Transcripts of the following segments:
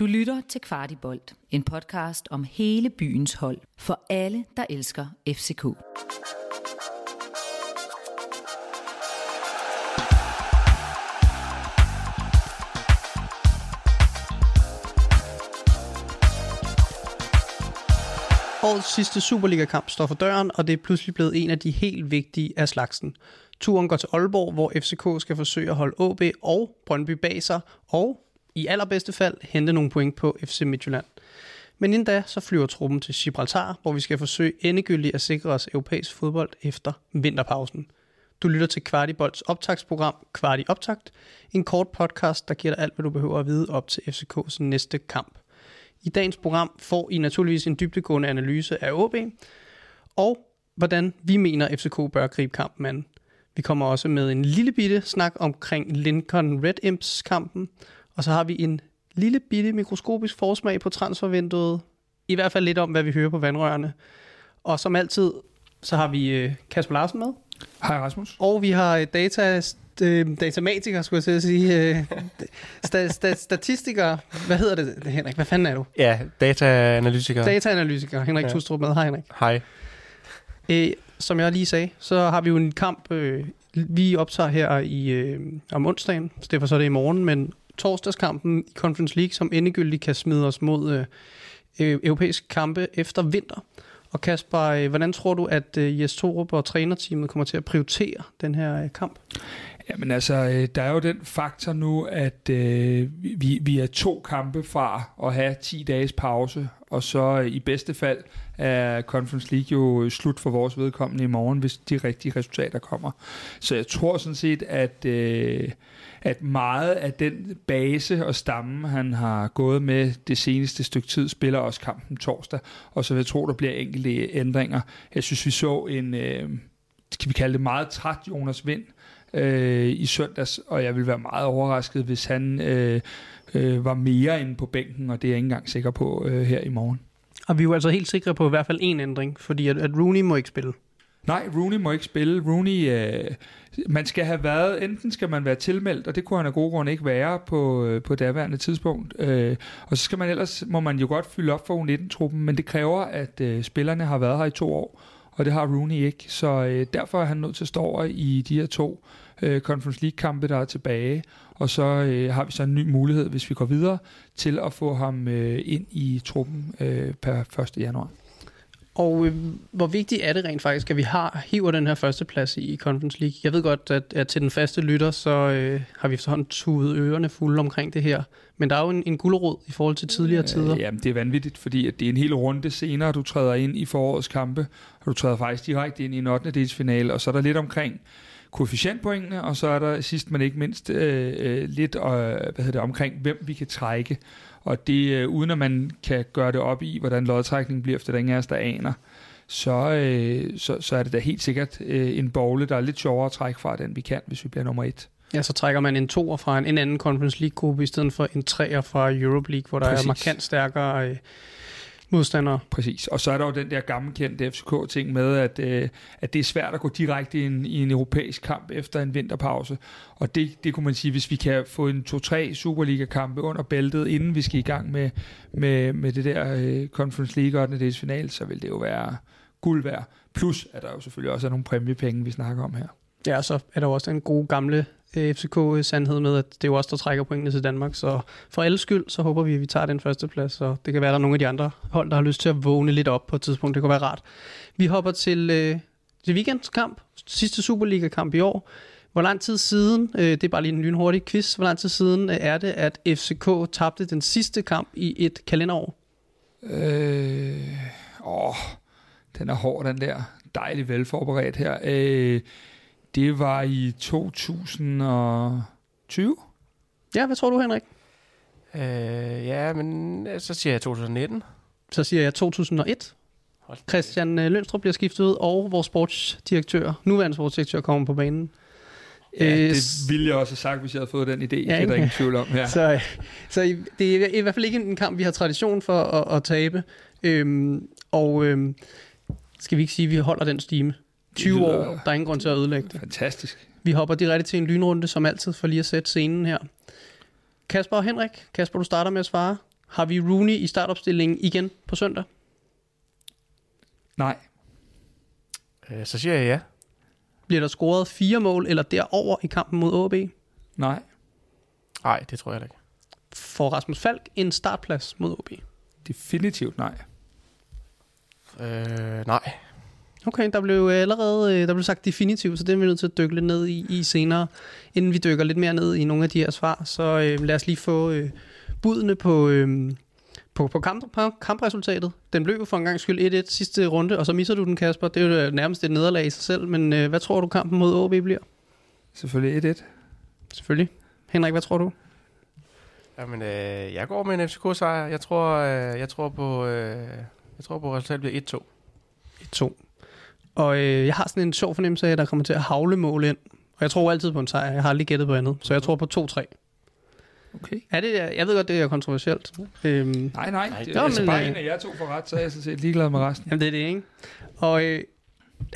Du lytter til Kvartibolt, en podcast om hele byens hold for alle, der elsker FCK. Årets sidste Superliga-kamp står for døren, og det er pludselig blevet en af de helt vigtige af slagsen. Turen går til Aalborg, hvor FCK skal forsøge at holde AB og Brøndby bag sig, og i allerbedste fald hente nogle point på FC Midtjylland. Men inden da, så flyver truppen til Gibraltar, hvor vi skal forsøge endegyldigt at sikre os europæisk fodbold efter vinterpausen. Du lytter til Kvartibolds optagsprogram Kvarti Optakt, en kort podcast, der giver dig alt, hvad du behøver at vide op til FCK's næste kamp. I dagens program får I naturligvis en dybdegående analyse af OB, og hvordan vi mener, FCK bør gribe kampen an. Vi kommer også med en lille bitte snak omkring Lincoln Red Imps kampen, og så har vi en lille bitte mikroskopisk forsmag på transfervinduet. I hvert fald lidt om, hvad vi hører på vandrørene. Og som altid, så har vi øh, Kasper Larsen med. Hej Rasmus. Og vi har øh, data, øh, datamatiker, skulle jeg til at sige. Sta, sta, statistiker. Hvad hedder det, Henrik? Hvad fanden er du? Ja, dataanalytiker. Dataanalytiker. Henrik ja. Tustrup med. Hej Henrik. Hej. Øh, som jeg lige sagde, så har vi jo en kamp, øh, vi optager her i, øh, om onsdagen, så derfor så er det i morgen, men torsdagskampen i Conference League, som endegyldigt kan smide os mod øh, øh, europæiske kampe efter vinter. Og Kasper, øh, hvordan tror du, at øh, Jes Torup og trænerteamet kommer til at prioritere den her øh, kamp? Jamen altså, øh, der er jo den faktor nu, at øh, vi, vi er to kampe fra at have 10 dages pause, og så øh, i bedste fald er Conference League jo øh, slut for vores vedkommende i morgen, hvis de rigtige resultater kommer. Så jeg tror sådan set, at, øh, at meget af den base og stamme, han har gået med det seneste stykke tid, spiller også kampen torsdag, og så vil jeg tro, der bliver enkelte ændringer. Jeg synes, vi så en, øh, kan vi kalde det meget træt Jonas Vind, øh, i søndags, og jeg vil være meget overrasket, hvis han øh, øh, var mere inde på bænken, og det er jeg ikke engang sikker på øh, her i morgen. Og vi er jo altså helt sikre på i hvert fald en ændring, fordi at, at Rooney må ikke spille. Nej, Rooney må ikke spille. Rooney, øh, man skal have været, enten skal man være tilmeldt, og det kunne han af gode grunde ikke være på, øh, på daværende tidspunkt. Øh, og så skal man ellers, må man jo godt fylde op for U19-truppen, men det kræver, at øh, spillerne har været her i to år, og det har Rooney ikke. Så øh, derfor er han nødt til at stå over i de her to øh, Conference League-kampe, der er tilbage. Og så øh, har vi så en ny mulighed, hvis vi går videre, til at få ham øh, ind i truppen øh, per 1. januar. Og øh, hvor vigtigt er det rent faktisk, at vi har hiver den her førsteplads i Conference League? Jeg ved godt, at, at til den faste lytter, så øh, har vi sådan tudet ørerne fulde omkring det her. Men der er jo en, en gulderod i forhold til tidligere tider. Øh, jamen, det er vanvittigt, fordi at det er en hel runde senere, du træder ind i forårets kampe, og du træder faktisk direkte ind i en 8. delsfinale, og så er der lidt omkring koefficientpoengene, og så er der sidst men ikke mindst øh, øh, lidt øh, hvad hedder det, omkring, hvem vi kan trække. Og det, øh, uden at man kan gøre det op i, hvordan lodtrækningen bliver, efter den er der aner, så, øh, så, så er det da helt sikkert øh, en bogle, der er lidt sjovere at trække fra, den vi kan, hvis vi bliver nummer et. Ja, så trækker man en toer fra en, en anden Conference League-gruppe, i stedet for en treer fra Europe League, hvor der Præcis. er markant stærkere... Øh, modstandere. Præcis. Og så er der jo den der gammelkendte FCK-ting med, at, øh, at det er svært at gå direkte ind i en europæisk kamp efter en vinterpause. Og det, det kunne man sige, hvis vi kan få en 2-3 Superliga-kampe under bæltet, inden vi skal i gang med, med, med det der øh, Conference League 8. final, så vil det jo være guld værd. Plus, at der jo selvfølgelig også er nogle præmiepenge, vi snakker om her. Ja, så er der også den gode gamle Øh, FCK-sandhed øh, med, at det er jo os, der trækker pointene til Danmark. Så for alles skyld, så håber vi, at vi tager den første plads, og det kan være, at der er nogle af de andre hold, der har lyst til at vågne lidt op på et tidspunkt. Det kunne være rart. Vi hopper til, øh, til weekendskamp, sidste Superliga-kamp i år. Hvor lang tid siden, øh, det er bare lige en lynhurtig quiz, hvor lang tid siden øh, er det, at FCK tabte den sidste kamp i et kalenderår? Øh, åh, den er hård, den der. Dejligt velforberedt her. Øh, det var i 2020. Ja, hvad tror du, Henrik? Øh, ja, men øh, så siger jeg 2019. Så siger jeg 2001. Christian øh, Lønstrup bliver skiftet ud, og vores sportsdirektør, nuværende sportsdirektør, kommer på banen. Ja, det ville jeg også have sagt, hvis jeg havde fået den idé. Ja, det er der ingen tvivl om her. Så, så det er i hvert fald ikke en kamp, vi har tradition for at, at tabe. Øhm, og øhm, skal vi ikke sige, at vi holder den stime? 20 år, der er ingen grund til at ødelægge det. Fantastisk. Vi hopper direkte til en lynrunde, som altid, for lige at sætte scenen her. Kasper og Henrik. Kasper, du starter med at svare. Har vi Rooney i startopstillingen igen på søndag? Nej. Øh, så siger jeg ja. Bliver der scoret fire mål eller derover i kampen mod OB? Nej. Nej, det tror jeg da ikke. Får Rasmus Falk en startplads mod OB? Definitivt nej. Øh, nej. Okay, der blev allerede øh, der blev sagt definitivt, så det er vi nødt til at dykke lidt ned i, i senere. Inden vi dykker lidt mere ned i nogle af de her svar, så øh, lad os lige få øh, budene på, øh, på, på, kamp, på kampresultatet. Den blev jo for en gang skyld 1-1 sidste runde, og så misser du den, Kasper. Det er jo øh, nærmest et nederlag i sig selv, men øh, hvad tror du kampen mod OB bliver? Selvfølgelig 1-1. Selvfølgelig. Henrik, hvad tror du? Jamen, øh, jeg går med en FCK-sejr. Jeg tror, øh, jeg tror på, øh, jeg tror på resultatet bliver 1-2. 1-2. Og øh, jeg har sådan en sjov fornemmelse af, at der kommer til at havle mål ind. Og jeg tror altid på en sejr. Jeg har aldrig gættet på andet. Så jeg tror på 2-3. Okay. Er det, jeg ved godt, det er kontroversielt. Øhm, Nej, nej. Det er altså men, bare øh, en af jer to for ret, så er jeg sådan set ligeglad med resten. jamen, det er det, ikke? Og øh,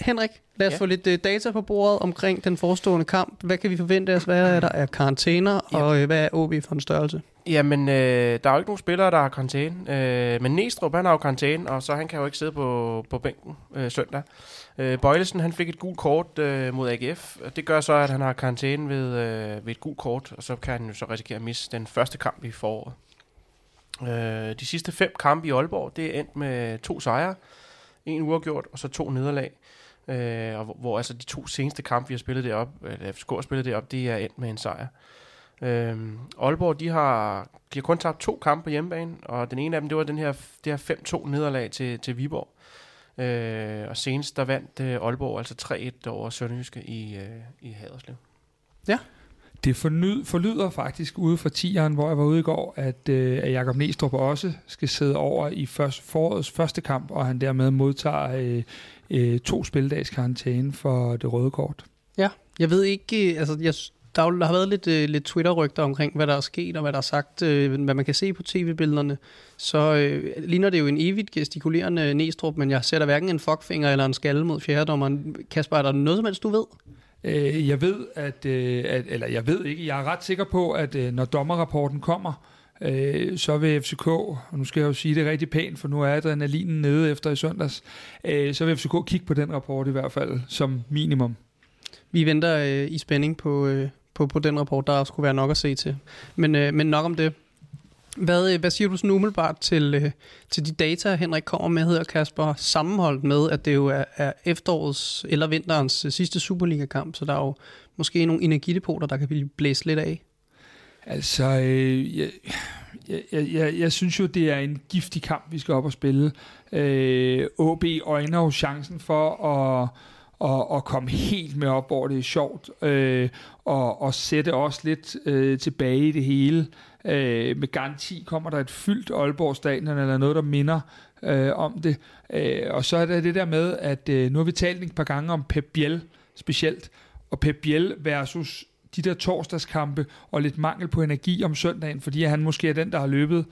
Henrik, lad os ja. Ja. få lidt øh, data på bordet omkring den forestående kamp. Hvad kan vi forvente os? Hvad er der af karantæner? Ja. Og øh, hvad er OB for en størrelse? Jamen, øh, der er jo ikke nogen spillere, der har karantæne. Øh, men Næstrup, han har jo karantæne, og så han kan jo ikke sidde på, på bænken øh, søndag. Øh, Bøjlesen, han fik et gult kort øh, mod AGF, og det gør så, at han har karantæne ved, øh, ved et gult kort, og så kan han jo så risikere at misse den første kamp i foråret. Øh, de sidste fem kampe i Aalborg, det er endt med to sejre, en uafgjort, og så to nederlag. Øh, og hvor, hvor altså de to seneste kampe, vi har spillet deroppe, eller FCK har spillet deroppe, det er endt med en sejr. Øhm, Aalborg, de har, de har kun tabt to kampe på hjemmebane, og den ene af dem, det var den her, det her 5-2 nederlag til, til Viborg. Øh, og senest, der vandt øh, Aalborg altså 3-1 over Sønderjyske i, øh, i Haderslev. Det fornyd, forlyder faktisk ude for tieren, hvor jeg var ude i går, at, øh, at Jakob Næstrup også skal sidde over i først, forårets første kamp, og han dermed modtager øh, øh, to spildags karantæne for det røde kort. Ja, jeg ved ikke, øh, altså jeg, der er der har været lidt, øh, lidt Twitter-rygter omkring, hvad der er sket, og hvad der er sagt, øh, hvad man kan se på tv-billederne. Så øh, ligner det jo en evigt gestikulerende Næstrup, men jeg sætter hverken en fuckfinger eller en skalle mod fjerdedommeren. Kasper, er der noget som helst, du ved? Øh, jeg ved, at, øh, at, eller jeg ved ikke, jeg er ret sikker på, at øh, når dommerrapporten kommer, øh, så vil FCK, og nu skal jeg jo sige det rigtig pænt, for nu er adrenalinen nede efter i søndags, øh, så vil FCK kigge på den rapport i hvert fald, som minimum. Vi venter øh, i spænding på, øh, på, på den rapport, der skulle være nok at se til. Men, øh, men nok om det. Hvad, øh, hvad siger du sådan umiddelbart til, øh, til de data, Henrik kommer med, hedder Kasper, sammenholdt med, at det jo er, er efterårets eller vinterens øh, sidste Superliga-kamp, så der er jo måske nogle energidepoter, der kan blive blæst lidt af. Altså, øh, jeg, jeg, jeg, jeg, jeg synes jo, det er en giftig kamp, vi skal op og spille. Øh, OB øjner jo chancen for at, og, og komme helt med op, hvor det er sjovt, øh, og, og sætte os lidt øh, tilbage i det hele. Øh, med garanti kommer der et fyldt Aalborg Stadion, eller noget, der minder øh, om det. Øh, og så er der det der med, at øh, nu har vi talt et par gange om Pep Biel specielt, og Pep Biel versus de der torsdagskampe og lidt mangel på energi om søndagen, fordi han måske er den, der har løbet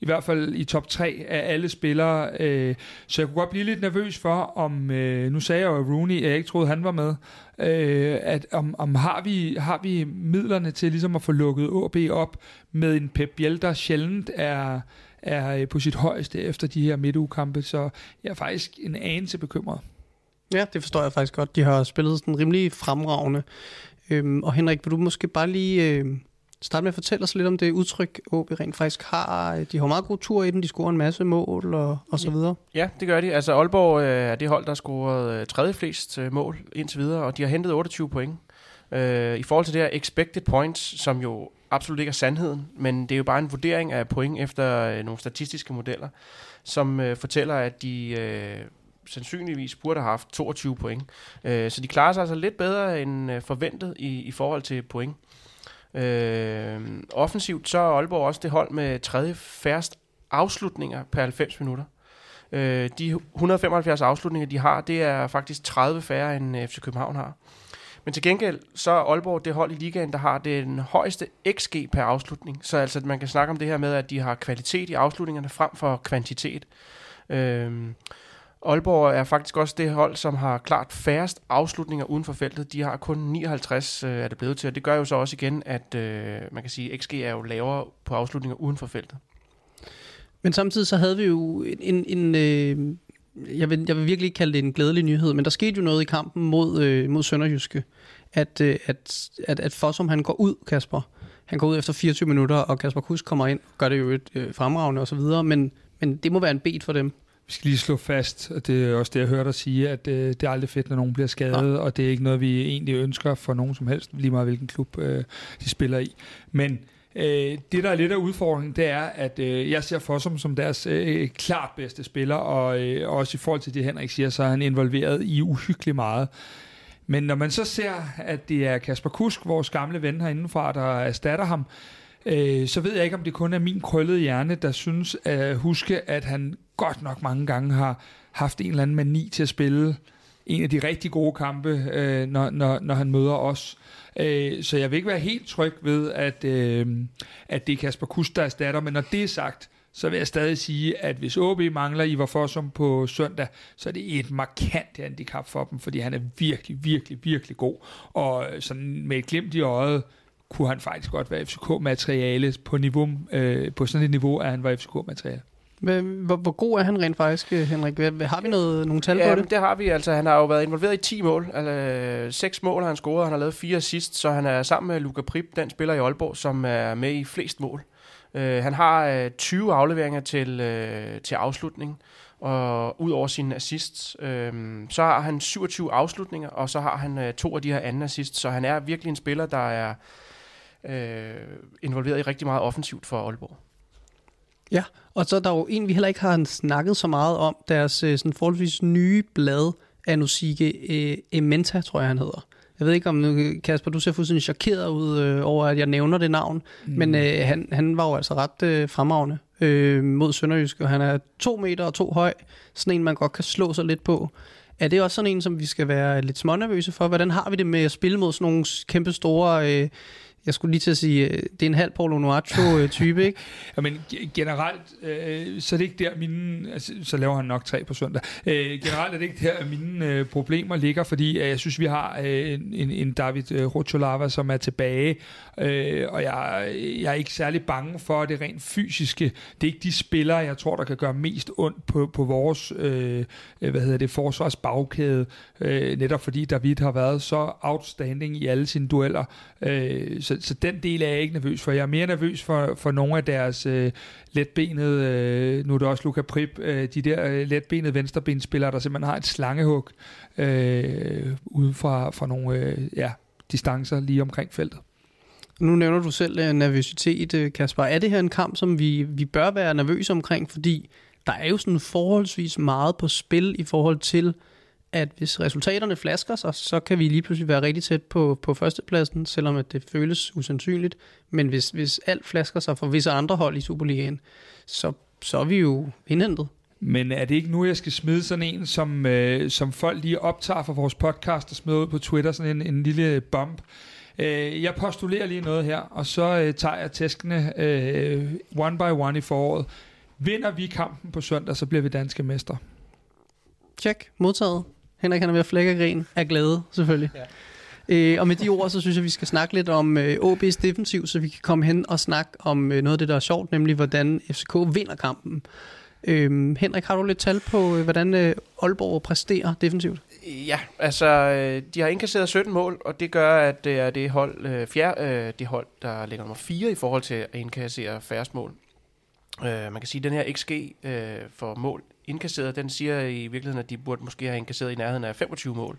i hvert fald i top 3 af alle spillere. Øh, så jeg kunne godt blive lidt nervøs for, om, øh, nu sagde jeg jo, at Rooney, jeg ikke troede, han var med, øh, at om, om har, vi, har vi midlerne til ligesom at få lukket AB op med en Pep Biel, der sjældent er, er øh, på sit højeste efter de her midtugekampe, så jeg er faktisk en anelse bekymret. Ja, det forstår jeg faktisk godt. De har spillet sådan rimelig fremragende. Øhm, og Henrik, vil du måske bare lige øh, starte med at fortælle os lidt om det udtryk, OB rent faktisk har? De har meget god tur i den, de scorer en masse mål og, og så videre. Ja, det gør de. Altså Aalborg øh, er det hold, der har scoret øh, tredje flest øh, mål indtil videre, og de har hentet 28 point. Øh, I forhold til det her expected points, som jo absolut ikke er sandheden, men det er jo bare en vurdering af point efter øh, nogle statistiske modeller, som øh, fortæller, at de øh, sandsynligvis burde have haft 22 point. Øh, så de klarer sig altså lidt bedre end øh, forventet i, i forhold til point. Øh, offensivt så er Aalborg også det hold med tredje færrest afslutninger per 90 minutter. Øh, de 175 afslutninger, de har, det er faktisk 30 færre, end øh, FC København har. Men til gengæld, så er Aalborg det hold i ligaen, der har den højeste XG per afslutning. Så altså, at man kan snakke om det her med, at de har kvalitet i afslutningerne frem for kvantitet. Øhm, Aalborg er faktisk også det hold, som har klart færrest afslutninger uden for feltet. De har kun 59, øh, er det blevet til, og det gør jo så også igen, at øh, man kan sige, at XG er jo lavere på afslutninger uden for feltet. Men samtidig så havde vi jo en, en en øh, jeg, vil, jeg vil virkelig ikke kalde det en glædelig nyhed, men der skete jo noget i kampen mod, øh, mod Sønderjyske, at, øh, at, at, at Fossum han går ud, Kasper. Han går ud efter 24 minutter, og Kasper Kusk kommer ind, gør det jo et øh, fremragende osv., men, men det må være en bet for dem. Vi skal lige slå fast, og det er også det, jeg hørte dig sige, at øh, det er aldrig fedt, når nogen bliver skadet, ja. og det er ikke noget, vi egentlig ønsker for nogen som helst, lige meget hvilken klub øh, de spiller i. Men øh, det, der er lidt af udfordringen, det er, at øh, jeg ser Fossum som deres øh, klart bedste spiller, og øh, også i forhold til det, Henrik siger, så er han involveret i uhyggeligt meget. Men når man så ser, at det er Kasper Kusk, vores gamle ven herindefra, der erstatter ham, øh, øh, så ved jeg ikke, om det kun er min krøllede hjerne, der synes at huske, at han godt nok mange gange har haft en eller anden mani til at spille en af de rigtig gode kampe, øh, når, når, når han møder os. Øh, så jeg vil ikke være helt tryg ved, at, øh, at det er Kasper Kusk, der erstatter, men når det er sagt, så vil jeg stadig sige, at hvis OB mangler Ivar Fossum på søndag, så er det et markant handicap for dem, fordi han er virkelig, virkelig, virkelig god. Og sådan med et glimt i øjet, kunne han faktisk godt være FCK-materiale på, niveau, øh, på sådan et niveau, at han var FCK-materiale. Hvor, hvor god er han rent faktisk, Henrik? Har vi noget, nogle tal ja, på det? det har vi. Altså, han har jo været involveret i 10 mål. Altså, 6 mål har han scoret, han har lavet 4 sidst, så han er sammen med Luka Prip, den spiller i Aalborg, som er med i flest mål. Uh, han har uh, 20 afleveringer til, uh, til afslutning, og ud over sine assists, uh, så har han 27 afslutninger, og så har han uh, to af de her anden assists, så han er virkelig en spiller, der er uh, involveret i rigtig meget offensivt for Aalborg. Ja, og så er der jo en, vi heller ikke har snakket så meget om, deres øh, sådan forholdsvis nye blad, Anusike øh, Ementa, tror jeg han hedder. Jeg ved ikke om, Kasper, du ser fuldstændig chokeret ud øh, over, at jeg nævner det navn, mm. men øh, han, han var jo altså ret øh, fremragende øh, mod Sønderjysk, og han er to meter og to høj, sådan en, man godt kan slå sig lidt på. Er det også sådan en, som vi skal være lidt smånervøse for? Hvordan har vi det med at spille mod sådan nogle kæmpe store... Øh, jeg skulle lige til at sige, øh, det er en halv Paul Nuacho-type, øh, ikke? ja, men generelt, øh, så er det ikke der mine, altså, så laver han nok tre på søndag. Øh, generelt er det ikke der, mine øh, problemer ligger, fordi øh, jeg synes, vi har øh, en, en David øh, Rocholava, som er tilbage, øh, og jeg, jeg er ikke særlig bange for det rent fysiske. Det er ikke de spillere, jeg tror, der kan gøre mest ondt på, på vores, øh, øh hvad hedder det, forsvarsbagkæde, øh, netop fordi David har været så outstanding i alle sine dueller, øh, så, så den del er jeg ikke nervøs for. Jeg er mere nervøs for, for nogle af deres øh, letbenede, øh, nu er det også Luca Prip, øh, de der øh, letbenede venstrebenspillere, der simpelthen har et slangehug øh, ude fra, fra nogle øh, ja, distancer lige omkring feltet. Nu nævner du selv øh, nervøsitet, øh, Kasper. Er det her en kamp, som vi, vi bør være nervøse omkring? Fordi der er jo sådan forholdsvis meget på spil i forhold til, at hvis resultaterne flasker sig, så kan vi lige pludselig være rigtig tæt på, på førstepladsen, selvom at det føles usandsynligt. Men hvis, hvis alt flasker sig for visse andre hold i Superligaen, så, så er vi jo indhentet. Men er det ikke nu, jeg skal smide sådan en, som, øh, som folk lige optager for vores podcast og smider ud på Twitter, sådan en, en lille bump? Øh, jeg postulerer lige noget her, og så øh, tager jeg tæskene øh, one by one i foråret. Vinder vi kampen på søndag, så bliver vi danske mester. Tjek, modtaget. Henrik han er ved at flække grin af glæde, selvfølgelig. Ja. Øh, og med de ord, så synes jeg, vi skal snakke lidt om øh, OB's defensiv, så vi kan komme hen og snakke om øh, noget af det, der er sjovt, nemlig hvordan FCK vinder kampen. Øh, Henrik, har du lidt tal på, øh, hvordan øh, Aalborg præsterer defensivt? Ja, altså, øh, de har indkasseret 17 mål, og det gør, at det er det hold, øh, fjerde, øh, det hold, der ligger nummer 4 i forhold til at indkassere færrest mål. Øh, man kan sige, at den her XG øh, for mål indkasseret, den siger i virkeligheden, at de burde måske have indkasseret i nærheden af 25 mål.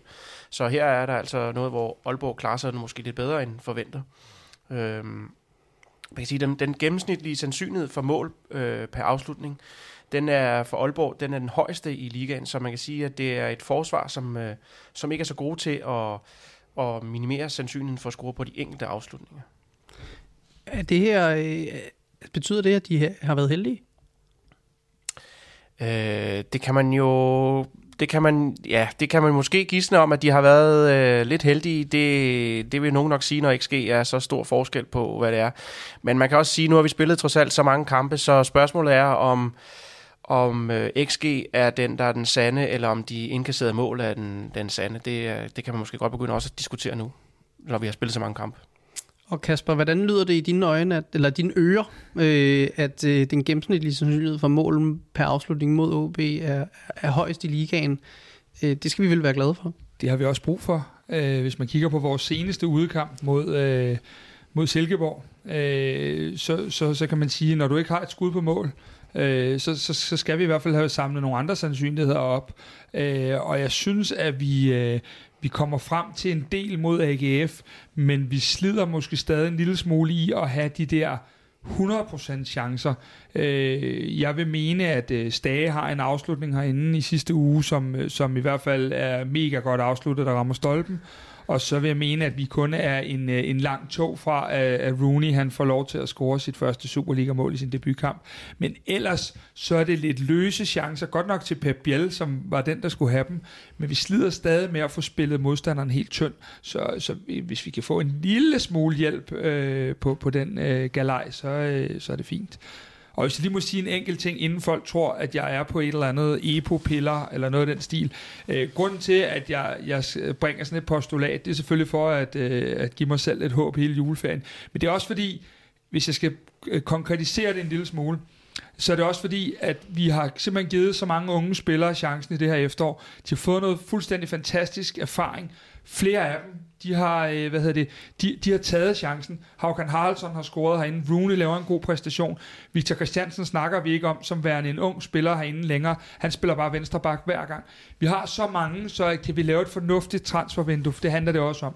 Så her er der altså noget, hvor Aalborg klarer sig måske lidt bedre end forventet. Øhm, man kan sige, den, den gennemsnitlige sandsynlighed for mål øh, per afslutning, den er for Aalborg, den er den højeste i ligaen, så man kan sige, at det er et forsvar, som, øh, som ikke er så gode til at, at minimere sandsynligheden for at score på de enkelte afslutninger. Er det her, øh, betyder det, at de har været heldige? Øh, det kan man jo det kan man, ja, det kan man måske gisne om, at de har været øh, lidt heldige. Det, det vil nogen nok sige, når XG er så stor forskel på, hvad det er. Men man kan også sige, nu har vi spillet trods alt så mange kampe, så spørgsmålet er, om, om øh, XG er den, der er den sande, eller om de indkasserede mål er den, den sande. Det, øh, det kan man måske godt begynde også at diskutere nu, når vi har spillet så mange kampe. Og Kasper, hvordan lyder det i dine øjne, at, eller dine ører, øh, at øh, den gennemsnitlige sandsynlighed for mål per afslutning mod OB er, er højst i ligaen? Øh, det skal vi vel være glade for. Det har vi også brug for. Øh, hvis man kigger på vores seneste udkamp mod, øh, mod Silkeborg, øh, så, så, så kan man sige, at når du ikke har et skud på mål, øh, så, så, så skal vi i hvert fald have samlet nogle andre sandsynligheder op. Øh, og jeg synes, at vi, øh, vi kommer frem til en del mod AGF, men vi slider måske stadig en lille smule i at have de der 100% chancer. Øh, jeg vil mene, at øh, Stage har en afslutning herinde i sidste uge, som, øh, som i hvert fald er mega godt afsluttet, der rammer stolpen. Og så vil jeg mene, at vi kun er en, øh, en lang tog fra, øh, at Rooney han får lov til at score sit første Superliga-mål i sin debutkamp. Men ellers så er det lidt løse chancer. Godt nok til Pep Biel, som var den, der skulle have dem. Men vi slider stadig med at få spillet modstanderen helt tynd. Så, så hvis vi kan få en lille smule hjælp øh, på, på den øh, galej, så, øh, så er det fint. Og hvis jeg lige må sige en enkelt ting, inden folk tror, at jeg er på et eller andet epopiller eller noget af den stil. Øh, grunden til, at jeg, jeg bringer sådan et postulat, det er selvfølgelig for at, øh, at give mig selv et håb hele juleferien. Men det er også fordi, hvis jeg skal øh, konkretisere det en lille smule, så er det også fordi, at vi har simpelthen givet så mange unge spillere chancen i det her efterår. De har fået noget fuldstændig fantastisk erfaring. Flere af dem de har, øh, hvad hedder det, de, de har taget chancen. Haukan Haraldsson har scoret herinde. Rooney laver en god præstation. Victor Christiansen snakker vi ikke om som værende en ung spiller herinde længere. Han spiller bare venstre bak hver gang. Vi har så mange, så kan vi lave et fornuftigt transfervindue. Det handler det også om.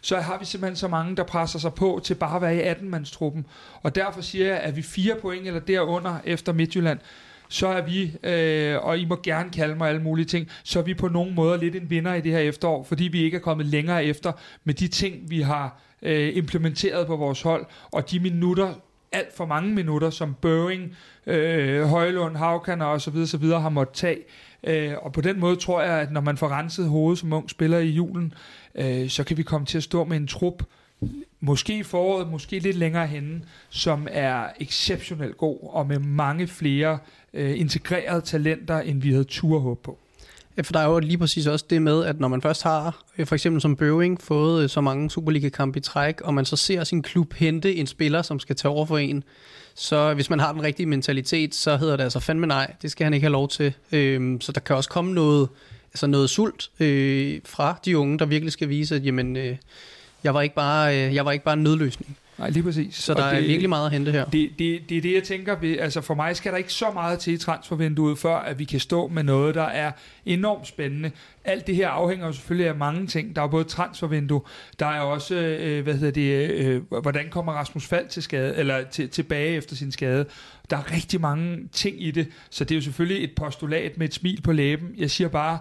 Så har vi simpelthen så mange, der presser sig på til bare at være i 18-mandstruppen. Og derfor siger jeg, at vi fire point eller derunder efter Midtjylland, så er vi, øh, og I må gerne kalde mig alle mulige ting, så er vi på nogen måder lidt en vinder i det her efterår, fordi vi ikke er kommet længere efter med de ting, vi har øh, implementeret på vores hold, og de minutter, alt for mange minutter, som Børing, øh, Højlund, Havkan og så videre, så videre har måttet tage. Øh, og på den måde tror jeg, at når man får renset hovedet som ung spiller i julen, øh, så kan vi komme til at stå med en trup, måske i foråret, måske lidt længere henne, som er exceptionelt god, og med mange flere øh, integrerede talenter, end vi havde tur håb på. Ja, for der er jo lige præcis også det med, at når man først har, øh, for eksempel som Bøving, fået øh, så mange Superliga-kampe i træk, og man så ser sin klub hente en spiller, som skal tage over for en, så hvis man har den rigtige mentalitet, så hedder det altså fandme nej, det skal han ikke have lov til. Øhm, så der kan også komme noget, altså noget sult øh, fra de unge, der virkelig skal vise, at jamen, øh, jeg, var ikke bare, øh, jeg var ikke bare en nødløsning. Nej, lige præcis. Så der og det, er virkelig meget at hente her. Det, det, det er det, jeg tænker. Altså for mig skal der ikke så meget til i transfervinduet, før at vi kan stå med noget, der er enormt spændende. Alt det her afhænger jo selvfølgelig af mange ting. Der er både transfervindue, der er også, øh, hvad hedder det, øh, hvordan kommer Rasmus Fald til skade, eller til, tilbage efter sin skade. Der er rigtig mange ting i det, så det er jo selvfølgelig et postulat med et smil på læben. Jeg siger bare,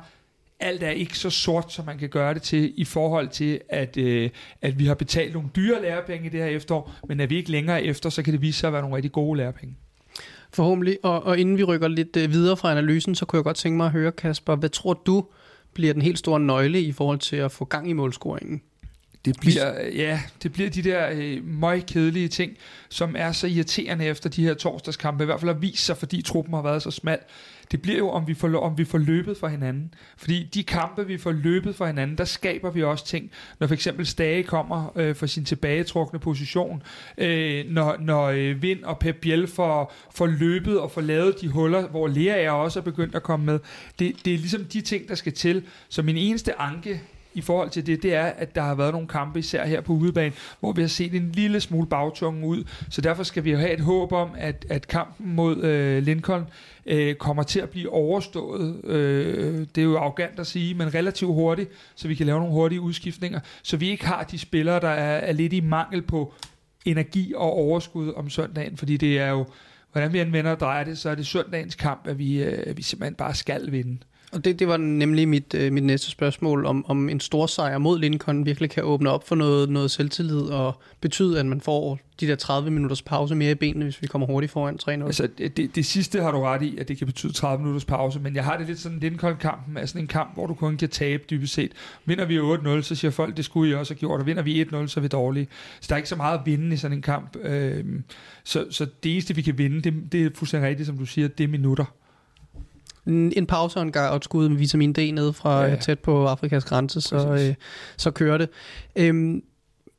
alt er ikke så sort, som man kan gøre det til, i forhold til, at, øh, at vi har betalt nogle dyre lærepenge i det her efterår, men er vi ikke længere efter, så kan det vise sig at være nogle rigtig gode lærepenge. Forhåbentlig, og, og inden vi rykker lidt øh, videre fra analysen, så kunne jeg godt tænke mig at høre, Kasper, hvad tror du bliver den helt store nøgle i forhold til at få gang i målscoringen? Det bliver, ja, det bliver de der øh, møg kedelige ting, som er så irriterende efter de her torsdagskampe, i hvert fald har vist sig, fordi truppen har været så smal det bliver jo, om vi, får, om vi får løbet for hinanden. Fordi de kampe, vi får løbet for hinanden, der skaber vi også ting. Når for eksempel Stage kommer øh, for sin tilbagetrukne position, øh, når, når øh, Vind og Pep Biel får, får løbet og får lavet de huller, hvor Lea også er begyndt at komme med. Det, det er ligesom de ting, der skal til. Så min eneste anke i forhold til det, det er, at der har været nogle kampe, især her på udebane, hvor vi har set en lille smule bagtunge ud. Så derfor skal vi jo have et håb om, at, at kampen mod øh, Lincoln øh, kommer til at blive overstået. Øh, det er jo arrogant at sige, men relativt hurtigt, så vi kan lave nogle hurtige udskiftninger, så vi ikke har de spillere, der er, er lidt i mangel på energi og overskud om søndagen, fordi det er jo, hvordan vi anvender og drejer det, så er det søndagens kamp, at vi, øh, vi simpelthen bare skal vinde. Og det, det var nemlig mit, øh, mit næste spørgsmål, om, om en stor sejr mod Lincoln virkelig kan åbne op for noget, noget selvtillid og betyde, at man får de der 30 minutters pause mere i benene, hvis vi kommer hurtigt foran 3-0. Altså, det, det sidste har du ret i, at det kan betyde 30 minutters pause, men jeg har det lidt sådan, Lincoln-kampen er sådan en kamp, hvor du kun kan tabe dybest set. Vinder vi 8-0, så siger folk, det skulle I også have gjort, og vinder vi 1-0, så er vi dårlige. Så der er ikke så meget at vinde i sådan en kamp. Øh, så, så det eneste, vi kan vinde, det, det er fuldstændig rigtigt, som du siger, det er minutter en pause og en gang skud med vitamin D ned fra ja, ja. tæt på Afrikas grænse, så, øh, så kører det. Øhm,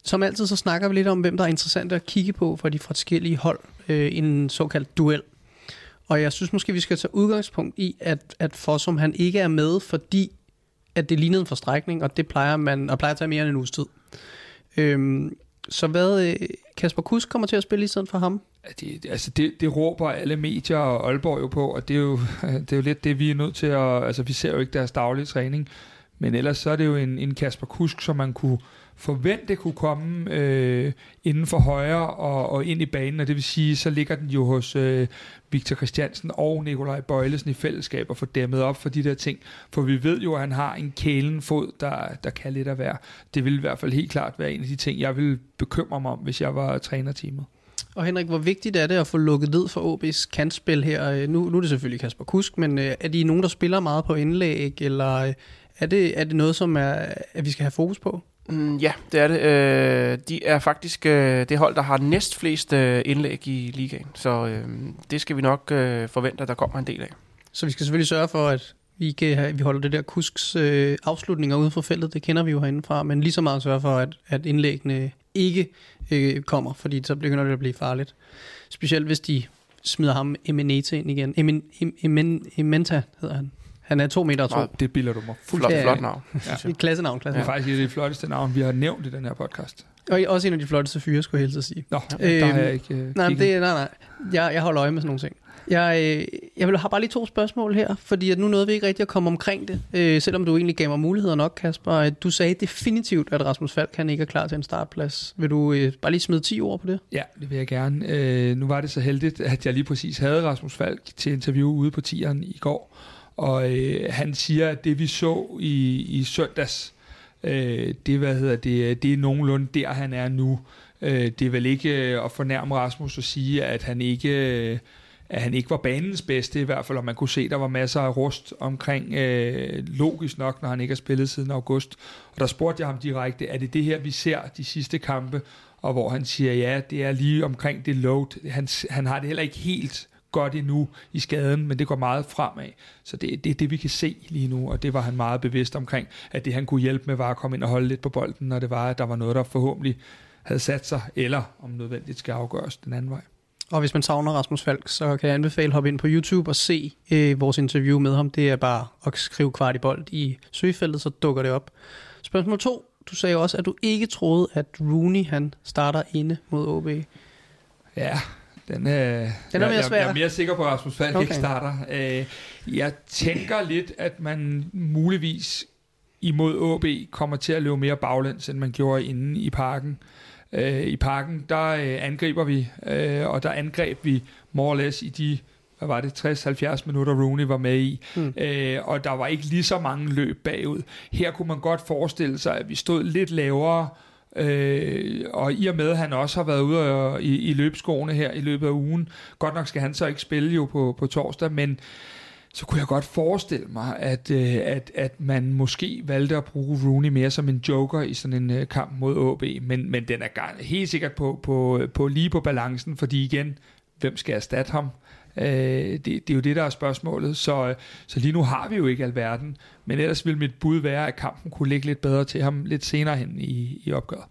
som altid så snakker vi lidt om, hvem der er interessant at kigge på for de forskellige hold. Øh, en såkaldt duel. Og jeg synes måske, vi skal tage udgangspunkt i, at, at Fossum han ikke er med, fordi at det lignede en forstrækning, og det plejer man og plejer at tage mere end en uges tid. Øhm, så hvad, øh, Kasper Kusk kommer til at spille i stedet for ham? Det, altså det, det råber alle medier og Aalborg jo på, og det er jo, det er jo lidt det, vi er nødt til at... Altså, vi ser jo ikke deres daglige træning, men ellers så er det jo en, en Kasper Kusk, som man kunne forvente kunne komme øh, inden for højre og, og ind i banen, og det vil sige, så ligger den jo hos øh, Victor Christiansen og Nikolaj Bøjlesen i fællesskab og får dæmmet op for de der ting, for vi ved jo, at han har en kælen fod, der, der kan lidt at være. Det vil i hvert fald helt klart være en af de ting, jeg ville bekymre mig om, hvis jeg var trænerteamet. Og Henrik, hvor vigtigt er det at få lukket ned for OB's kantspil her? Øh, nu, nu er det selvfølgelig Kasper Kusk, men øh, er de nogen, der spiller meget på indlæg, eller øh, er det, er det noget, som er, at vi skal have fokus på? Mm, ja, det er det. Øh, de er faktisk øh, det hold, der har næst flest øh, indlæg i ligaen. Så øh, det skal vi nok øh, forvente, at der kommer en del af. Så vi skal selvfølgelig sørge for, at vi, kan, øh, vi holder det der kusks øh, afslutninger uden for feltet. Det kender vi jo herindefra. Men lige så meget sørge for, at, at indlæggene ikke øh, kommer, fordi så begynder det at blive farligt. Specielt hvis de smider ham Eminete ind igen. Emin, Emin, Ementa hedder han. Han er to meter og to. Nej, det bilder du mig Flot, ja, flot navn. Ja. Et klassenavn. klassenavn. Det er faktisk et af de flotteste navn, vi har nævnt i den her podcast. Og også en af de flotteste fyre, skulle jeg helst sige. Nå, øhm, der har jeg ikke uh, nej, det, nej, nej. Jeg, jeg holder øje med sådan nogle ting. Jeg, øh, jeg vil have bare lige to spørgsmål her, fordi at nu nåede vi ikke rigtig at komme omkring det, øh, selvom du egentlig gav mig muligheder nok, Kasper. Du sagde definitivt, at Rasmus Falk kan ikke er klar til en startplads. Vil du øh, bare lige smide 10 ord på det? Ja, det vil jeg gerne. Øh, nu var det så heldigt, at jeg lige præcis havde Rasmus Falk til interview ude på tieren i går, og øh, han siger, at det vi så i, i søndags, øh, det, hvad hedder det, øh, det er nogenlunde der, han er nu. Øh, det er vel ikke øh, at fornærme Rasmus at sige, at han ikke... Øh, at han ikke var banens bedste i hvert fald, og man kunne se, at der var masser af rust omkring, øh, logisk nok, når han ikke har spillet siden august. Og der spurgte jeg ham direkte, er det det her, vi ser de sidste kampe? Og hvor han siger, ja, det er lige omkring det load. Han, han har det heller ikke helt godt endnu i skaden, men det går meget fremad. Så det, det er det, vi kan se lige nu, og det var han meget bevidst omkring, at det han kunne hjælpe med var at komme ind og holde lidt på bolden, når det var, at der var noget, der forhåbentlig havde sat sig, eller om nødvendigt skal afgøres den anden vej. Og hvis man savner Rasmus Falk, så kan jeg anbefale at hoppe ind på YouTube og se øh, vores interview med ham. Det er bare at skrive kvart i bold i søgefeltet, så dukker det op. Spørgsmål 2. Du sagde også, at du ikke troede, at Rooney han starter inde mod OB. Ja, den, øh, den er mere svær. Jeg, jeg er mere sikker på, at Rasmus Falk okay. ikke starter. Øh, jeg tænker lidt, at man muligvis imod OB kommer til at løbe mere baglæns, end man gjorde inde i parken. Øh, I parken, der øh, angriber vi, øh, og der angreb vi more or less i de hvad var det, 60-70 minutter Rooney var med i, mm. øh, og der var ikke lige så mange løb bagud. Her kunne man godt forestille sig, at vi stod lidt lavere, Øh, Øh, og i og med, at han også har været ude og, i, i løbskoene her i løbet af ugen, godt nok skal han så ikke spille jo på, på torsdag, men så kunne jeg godt forestille mig, at, øh, at, at man måske valgte at bruge Rooney mere som en joker i sådan en øh, kamp mod AB, men, men den er helt sikkert på, på, på lige på balancen, fordi igen, hvem skal erstatte ham? Øh, det, det er jo det, der er spørgsmålet. Så, øh, så lige nu har vi jo ikke alverden, men ellers vil mit bud være, at kampen kunne ligge lidt bedre til ham lidt senere hen i, i opgøret.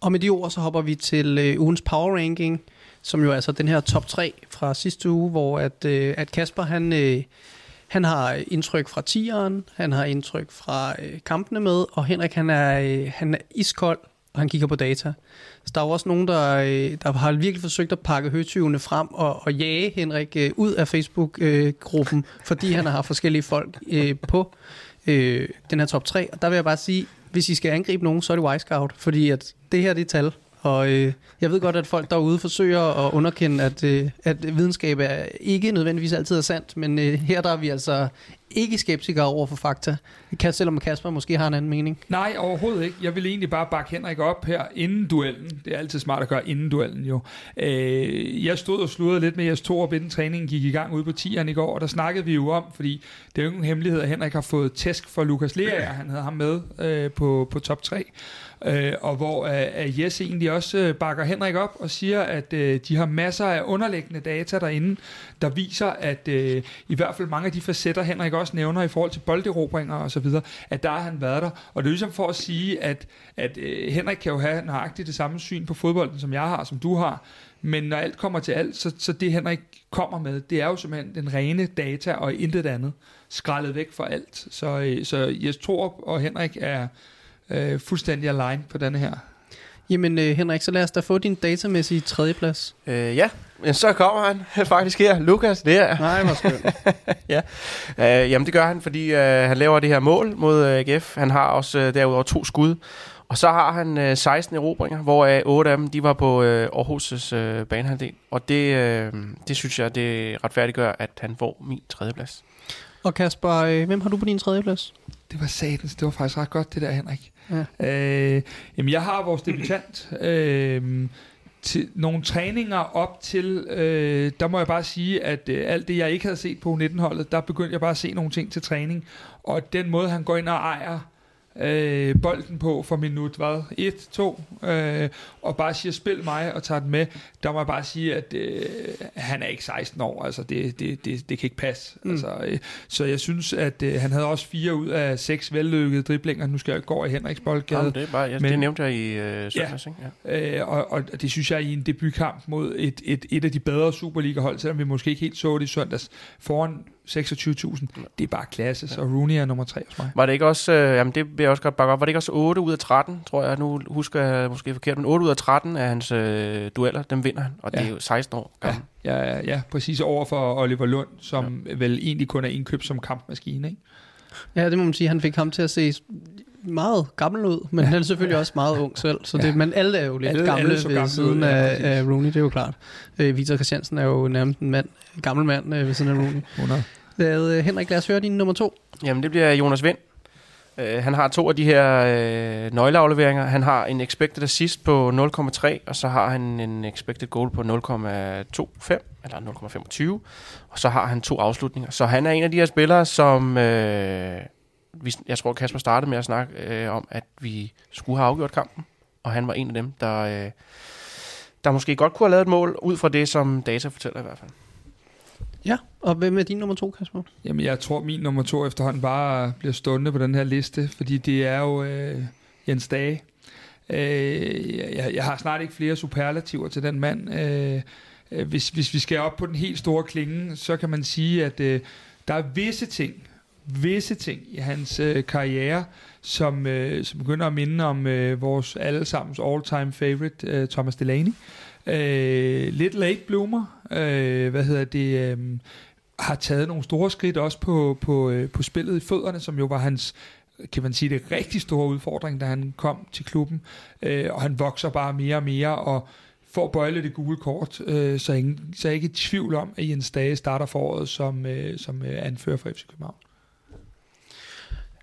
Og med de ord, så hopper vi til øh, ugens power ranking, som jo er altså den her top 3 fra sidste uge, hvor at, øh, at Kasper, han, øh, han har indtryk fra tieren, han har indtryk fra øh, kampene med, og Henrik, han er, øh, han er iskold, og han kigger på data. Så der er jo også nogen, der, øh, der har virkelig forsøgt at pakke høtyvene frem og, og jage Henrik øh, ud af Facebook-gruppen, øh, fordi han har forskellige folk øh, på øh, den her top 3. Og der vil jeg bare sige, hvis I skal angribe nogen, så er det Wisecout, fordi at det her det er tal, og øh, jeg ved godt, at folk derude forsøger at underkende, at, øh, at videnskab er ikke nødvendigvis altid er sandt, men øh, her der er vi altså ikke skeptikere over for fakta, kan, selvom Kasper måske har en anden mening. Nej, overhovedet ikke. Jeg vil egentlig bare bakke Henrik op her inden duellen. Det er altid smart at gøre inden duellen jo. Øh, jeg stod og sludrede lidt med jeres to og inden træningen gik i gang ude på tieren i går, og der snakkede vi jo om, fordi det er jo ingen hemmelighed, at Henrik har fået tæsk for Lukas Lea, han havde ham med øh, på, på top 3. Øh, og hvor øh, Jes egentlig også øh, bakker Henrik op og siger, at øh, de har masser af underliggende data derinde, der viser, at øh, i hvert fald mange af de facetter, Henrik også nævner i forhold til bolderobringer og så videre, at der har han været der. Og det er ligesom for at sige, at, at øh, Henrik kan jo have nøjagtigt det samme syn på fodbolden, som jeg har, som du har, men når alt kommer til alt, så, så det Henrik kommer med, det er jo simpelthen den rene data og intet andet, skrællet væk for alt. Så, øh, så jeg tror, og Henrik er øh, fuldstændig aligned på denne her. Jamen øh, Henrik, så lad os da få din datamæssige tredjeplads. Øh, ja, men så kommer han faktisk her. Lukas, det er... Nej, hvor skønt. ja, øh, jamen det gør han, fordi øh, han laver det her mål mod øh, AGF. Han har også øh, derudover to skud. Og så har han øh, 16 erobringer, hvoraf 8 af dem de var på øh, Aarhus' øh, banehalvdel. Og det, øh, det synes jeg, det retfærdiggør, at han får min tredjeplads. Og Kasper, øh, hvem har du på din tredjeplads? Det var satans, det var faktisk ret godt det der, Henrik. Ja. Øh, jamen, jeg har vores debutant. øh, til nogle træninger op til, øh, der må jeg bare sige, at øh, alt det, jeg ikke havde set på 19-holdet, der begyndte jeg bare at se nogle ting til træning. Og den måde, han går ind og ejer øh, bolden på for minut, hvad? 1, 2, øh, og bare siger, spil mig og tager den med. Der må jeg bare sige, at øh, han er ikke 16 år, altså det, det, det, det kan ikke passe. Mm. Altså, øh, så jeg synes, at øh, han havde også fire ud af seks vellykkede driblinger. Nu skal jeg gå i Henriks boldgade. Jamen, det, er bare, ja, Men- det nævnte jeg i øh, søndags, ikke? Ja. Øh, og, og det synes jeg i en debutkamp mod et, et, et af de bedre Superliga-hold, selvom vi måske ikke helt så det i søndags, foran 26.000. Det er bare klasse, så Rooney er nummer tre hos mig. Var det ikke også, øh, jamen det vil jeg også godt bakke op, var det ikke også 8 ud af 13, tror jeg, nu husker jeg måske forkert, men 8 ud af 13 af hans øh, dueller, dem vinder han, og det Ja. er jo 16 år Ja, gammel. ja, ja, præcis over for Oliver Lund, som ja. vel egentlig kun er indkøbt som kampmaskine. Ikke? Ja, det må man sige. Han fik ham til at se meget gammel ud, men ja. han er selvfølgelig også meget ung selv. Så det, Ja. men alle er jo lidt Alle- alle, gamle alle ved siden ud, ja, af, præcis. af Rooney, det er jo klart. Øh, Victor Christiansen er jo nærmest en mand, gammel mand øh, ved siden af Rooney. 100. Hvad, øh, Henrik, lad os høre din nummer to. Jamen det bliver Jonas Vind. Uh, han har to af de her uh, nøgleafleveringer. Han har en expected assist på 0,3, og så har han en expected goal på 0,25, eller 0,25. Og så har han to afslutninger. Så han er en af de her spillere, som... Uh, vi, jeg tror, Kasper startede med at snakke uh, om, at vi skulle have afgjort kampen. Og han var en af dem, der, uh, der måske godt kunne have lavet et mål, ud fra det, som data fortæller i hvert fald. Ja, og hvem er din nummer to, Kasper? Jamen, jeg tror, min nummer to efterhånden bare bliver stående på den her liste, fordi det er jo øh, Jens Dage. Øh, jeg, jeg har snart ikke flere superlativer til den mand. Øh, øh, hvis, hvis vi skal op på den helt store klinge, så kan man sige, at øh, der er visse ting, visse ting i hans øh, karriere, som, øh, som begynder at minde om øh, vores allesammens all-time favorite, øh, Thomas Delaney. Øh, lidt late bloomer, øh, hvad hedder det, øh, har taget nogle store skridt også på, på, øh, på spillet i fødderne, som jo var hans kan man sige, det rigtig store udfordring, da han kom til klubben. Øh, og han vokser bare mere og mere, og får bøjlet det gule kort, øh, så, ingen, så er jeg ikke i tvivl om, at Jens Dage starter foråret som, øh, som øh, anfører for FC København.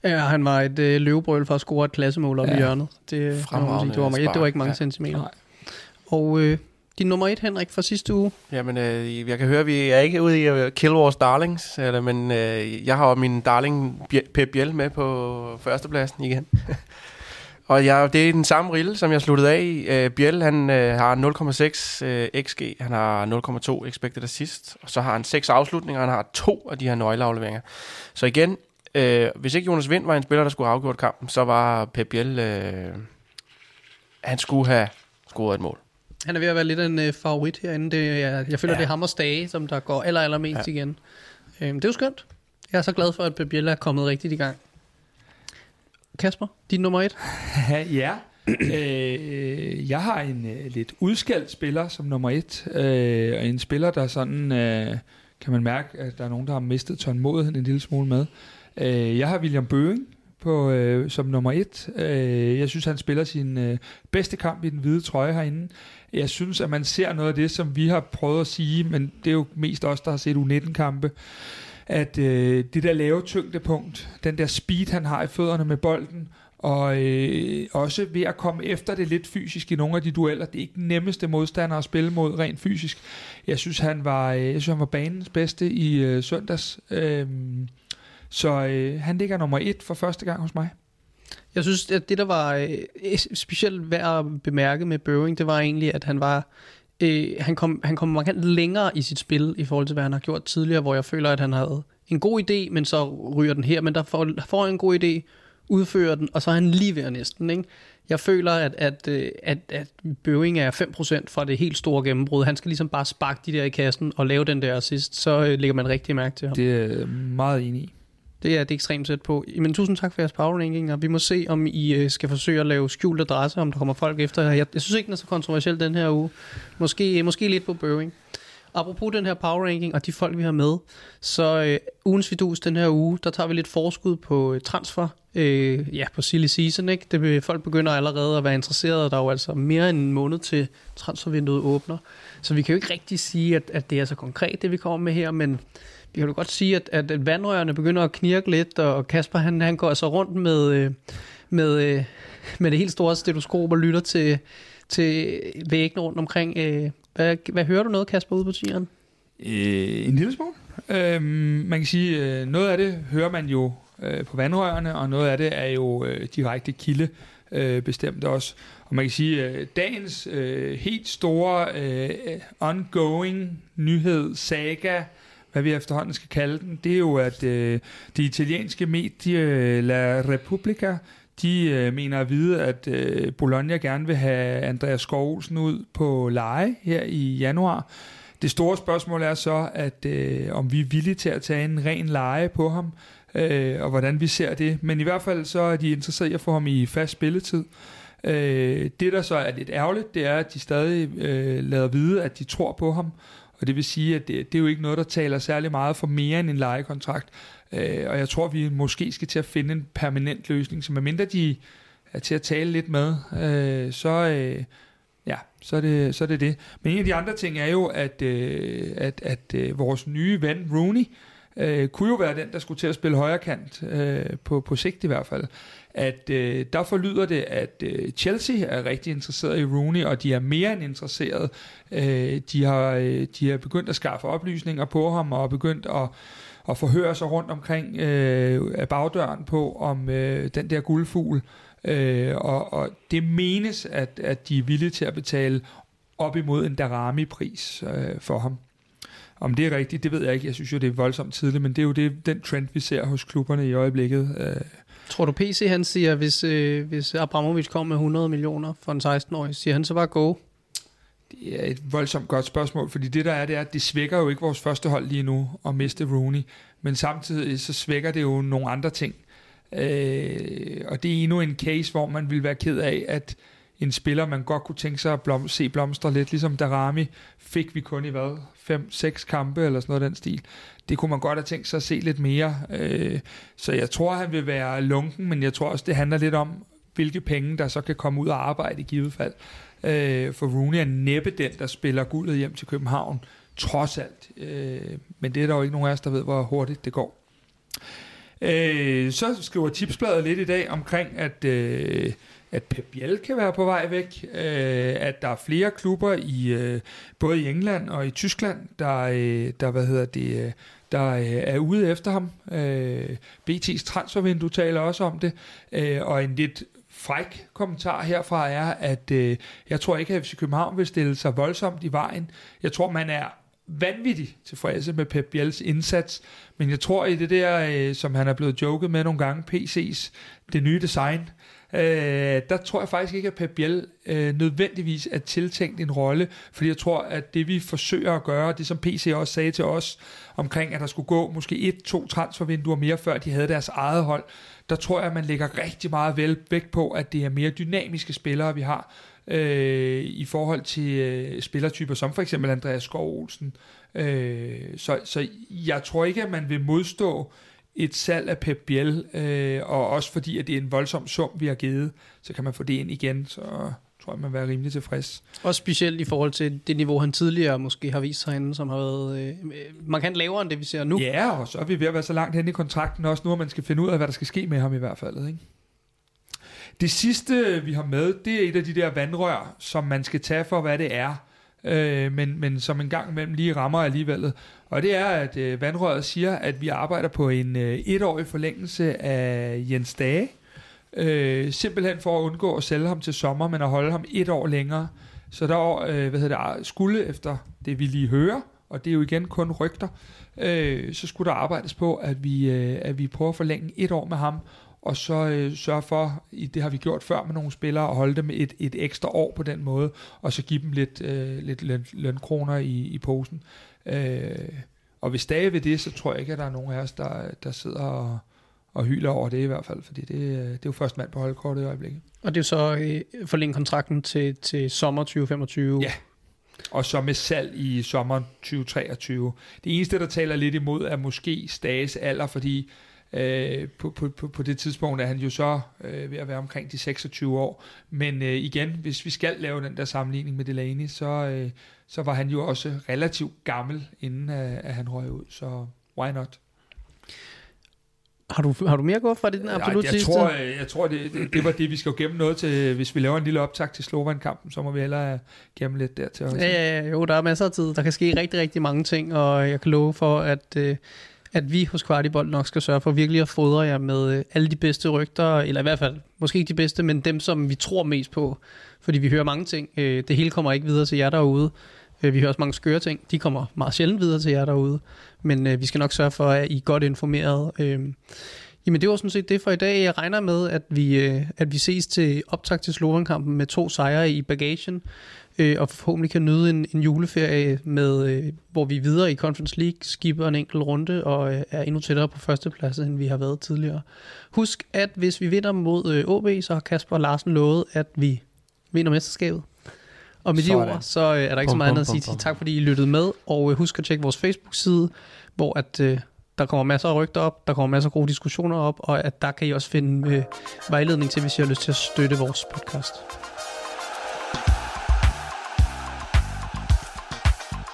Ja, han var et øh, løvebrøl for at score et klassemål op ja. I hjørnet. Det. Fremragende det, var, det var ikke mange ja. centimeter. Nej. Og øh, din nummer et, Henrik, fra sidste uge. Jamen, øh, jeg kan høre, at vi er ikke ude i at kill vores darlings, eller, men øh, jeg har jo min darling Pep Biel med på førstepladsen igen. og jeg, det er den samme rille, som jeg sluttede af i. Øh, Biel, han øh, har 0,6 øh, XG, han har 0,2 expected assist, og så har han seks afslutninger, og han har to af de her nøgleafleveringer. Så igen, øh, hvis ikke Jonas Vind var en spiller, der skulle have afgjort kampen, så var Pep Biel, øh, han skulle have scoret et mål. Han er ved at være lidt en øh, favorit herinde. Det, jeg, jeg føler, ja. Det er ham og Stage, som der går aller, aller mest ja. Igen. Øhm, det er jo skønt. Jeg er så glad for, at Pep Biel er kommet rigtigt i gang. Kasper, din nummer et. ja. Øh, jeg har en øh, lidt udskældt spiller som nummer et, øh, og en spiller, der sådan, øh, kan man mærke, at der er nogen, der har mistet tålmodigheden en lille smule med. Øh, jeg har William Bøing på, øh, som nummer et. Øh, jeg synes, han spiller sin øh, bedste kamp i den hvide trøje herinde. Jeg synes, at man ser noget af det, som vi har prøvet at sige, men det er jo mest os, der har set U19-kampe, at øh, det der lave tyngdepunkt, den der speed, han har i fødderne med bolden, og øh, også ved at komme efter det lidt fysisk i nogle af de dueller. Det er ikke den nemmeste modstander at spille mod rent fysisk. Jeg synes, han var, øh, jeg synes, han var banens bedste i øh, søndags. Øh, så øh, han ligger nummer et for første gang hos mig. Jeg synes, at det, der var øh, specielt værd at bemærke med Bøving, det var egentlig, at han var øh, han kom, han kom markant længere i sit spil i forhold til, hvad han har gjort tidligere, hvor jeg føler, at han havde en god idé, men så ryger den her, men der får, får en god idé, udfører den, og så er han lige ved næsten. Ikke? Jeg føler, at, at, øh, at, at Bøving er 5% fra det helt store gennembrud. Han skal ligesom bare sparke de der i kassen og lave den der assist, så øh, lægger man rigtig mærke til ham. Det er jeg meget enig i. Det er det ekstremt tæt på. Men tusind tak for jeres power ranking, og vi må se, om I øh, skal forsøge at lave skjult adresse, om der kommer folk efter. Jeg, jeg synes ikke, den er så kontroversiel den her uge. Måske, øh, måske lidt på Bøving. Apropos den her power ranking og de folk, vi har med, så øh, ugens vidus den her uge, der tager vi lidt forskud på øh, transfer, øh, ja, på silly season, ikke? Det, øh, folk begynder allerede at være interesserede, og der er jo altså mere end en måned til transfervinduet åbner. Så vi kan jo ikke rigtig sige, at, at det er så konkret, det vi kommer med her, men jeg kan godt sige, at, at, vandrørene begynder at knirke lidt, og Kasper han, han går altså rundt med, øh, med, øh, med det helt store stetoskop og lytter til, til væggene rundt omkring. Øh, hvad, hvad hører du noget, Kasper, ude på tieren? Øh, en lille smule. Øh, man kan sige, øh, noget af det hører man jo øh, på vandrørene, og noget af det er jo øh, direkte kilde øh, bestemt også. Og man kan sige, øh, dagens øh, helt store øh, ongoing nyhed, saga, hvad vi efterhånden skal kalde den, det er jo, at øh, det italienske medie øh, La Repubblica, de øh, mener at vide, at øh, Bologna gerne vil have Andreas Skovsen ud på leje her i januar. Det store spørgsmål er så, at øh, om vi er villige til at tage en ren leje på ham, øh, og hvordan vi ser det. Men i hvert fald så er de interesseret i at få ham i fast spilletid. Øh, det, der så er lidt ærgerligt, det er, at de stadig øh, lader vide, at de tror på ham. Og det vil sige, at det, det er jo ikke noget, der taler særlig meget for mere end en lejekontrakt. Øh, og jeg tror, vi måske skal til at finde en permanent løsning, så medmindre de er til at tale lidt med, øh, så, øh, ja, så, er det, så er det det. Men en af de andre ting er jo, at, øh, at, at øh, vores nye ven Rooney, øh, kunne jo være den, der skulle til at spille højre kant, øh, på, på sigt i hvert fald. At øh, der forlyder det, at øh, Chelsea er rigtig interesseret i Rooney, og de er mere end interesseret. Øh, de, har, øh, de har begyndt at skaffe oplysninger på ham, og begyndt at og forhøre sig rundt omkring øh, af bagdøren på, om øh, den der guldfugl. Øh, og, og det menes, at, at de er villige til at betale op imod en Darami-pris øh, for ham. Om det er rigtigt, det ved jeg ikke. Jeg synes jo, det er voldsomt tidligt, men det er jo det, den trend, vi ser hos klubberne i øjeblikket. Øh. Tror du PC, han siger, hvis, øh, hvis Abramovic kommer med 100 millioner for en 16-årig, siger han så bare go? Det er et voldsomt godt spørgsmål, fordi det der er, det er, at det svækker jo ikke vores første hold lige nu at miste Rooney, men samtidig så svækker det jo nogle andre ting. Øh, og det er endnu en case, hvor man vil være ked af, at en spiller, man godt kunne tænke sig at blom, se blomstre lidt, ligesom Darami, fik vi kun i hvad? 5-6 kampe eller sådan noget den stil. Det kunne man godt have tænkt sig at se lidt mere. Øh, så jeg tror, han vil være lunken, men jeg tror også, det handler lidt om, hvilke penge, der så kan komme ud og arbejde i givet fald. Øh, for Rooney er næppe den, der spiller guldet hjem til København, trods alt. Øh, men det er der jo ikke nogen af os, der ved, hvor hurtigt det går. Øh, så skriver Tipsbladet lidt i dag omkring, at, øh, at Pep Biel kan være på vej væk, øh, at der er flere klubber i øh, både i England og i Tyskland, der, øh, der hvad hedder det, øh, der øh, er ude efter ham. Øh, BT's transfervindue taler også om det, øh, og en lidt fræk kommentar herfra er, at øh, jeg tror ikke, at FC København vil stille sig voldsomt i vejen. Jeg tror, man er vanvittigt tilfredse med Pep Biels indsats, men jeg tror i det der, øh, som han er blevet joket med nogle gange, PC's, det nye design, øh, der tror jeg faktisk ikke, at Pep Biel øh, nødvendigvis er tiltænkt en rolle, fordi jeg tror, at det vi forsøger at gøre, det som PC også sagde til os, omkring at der skulle gå måske et, to transfervinduer mere, før de havde deres eget hold, der tror jeg, at man lægger rigtig meget vel vægt på, at det er mere dynamiske spillere, vi har, øh, i forhold til øh, spillertyper, som for eksempel Andreas Skov Olsen. Øh, så, så jeg tror ikke, at man vil modstå et salg af Pep Biel, øh, og også fordi, at det er en voldsom sum, vi har givet, så kan man få det ind igen, så tror jeg, man vil være rimelig tilfreds. Også specielt i forhold til det niveau, han tidligere måske har vist sig inden, som har været øh, markant lavere end det, vi ser nu. Ja, og så er vi ved at være så langt hen i kontrakten også nu, at man skal finde ud af, hvad der skal ske med ham i hvert fald. Ikke? Det sidste, vi har med, det er et af de der vandrør, som man skal tage for, hvad det er, øh, men, men som en gang imellem lige rammer alligevel. Og det er, at øh, vandrøret siger, at vi arbejder på en øh, etårig forlængelse af Jens Dage, øh, simpelthen for at undgå at sælge ham til sommer, men at holde ham et år længere. Så der øh, hvad hedder det, ah, skulle efter det, vi lige hører, og det er jo igen kun rygter, øh, så skulle der arbejdes på, at vi, øh, at vi prøver at forlænge et år med ham, og så øh, sørge for, det har vi gjort før med nogle spillere, at holde dem et, et ekstra år på den måde, og så give dem lidt, øh, lidt løn, lønkroner i, i posen. Øh, og hvis stadig ved det, så tror jeg ikke, at der er nogen af os, der, der sidder og, og hyler over det i hvert fald, fordi det, det er jo først mand på holdkortet i øjeblikket. Og det er så øh, forlænge kontrakten til, til sommer 2025? Ja, og så med salg i sommeren 2023. Det eneste, der taler lidt imod, er måske Stages alder, fordi øh, på, på, på, på det tidspunkt er han jo så øh, ved at være omkring de 26 år. Men øh, igen, hvis vi skal lave den der sammenligning med Delaney, så, øh, så var han jo også relativt gammel, inden øh, at han røg ud. Så why not? Har du, har du mere gå fra det den absolut jeg sidste? Tror, jeg tror, det, det, det var det, vi skal gemme noget til. Hvis vi laver en lille optag til Slovan-kampen, så må vi hellere gemme lidt der til også. Ja, ja, jo, der er masser af tid. Der kan ske rigtig, rigtig mange ting, og jeg kan love for, at, øh, at vi hos Kvartibold nok skal sørge for virkelig at fodre jer med øh, alle de bedste rygter, eller i hvert fald, måske ikke de bedste, men dem, som vi tror mest på. Fordi vi hører mange ting. Øh, det hele kommer ikke videre til jer derude. Øh, vi hører også mange skøre ting. De kommer meget sjældent videre til jer derude. Men øh, vi skal nok sørge for, at I er godt informeret. Øh, jamen det var sådan set det for i dag. Jeg regner med, at vi, øh, at vi ses til optag til Slovenkampen med to sejre i bagagen. Øh, og forhåbentlig kan nyde en, en juleferie, med, øh, hvor vi er videre i Conference League, skipper en enkelt runde og øh, er endnu tættere på førstepladsen, end vi har været tidligere. Husk, at hvis vi vinder mod øh, OB, så har Kasper Larsen lovet, at vi vinder mesterskabet. Og med de ord, så øh, er der ikke bum, så meget andet at sige. Tak fordi I lyttede med, og øh, husk at tjekke vores Facebook-side, hvor at, øh, der kommer masser af rygter op, der kommer masser af gode diskussioner op, og at der kan I også finde øh, vejledning til, hvis I har lyst til at støtte vores podcast.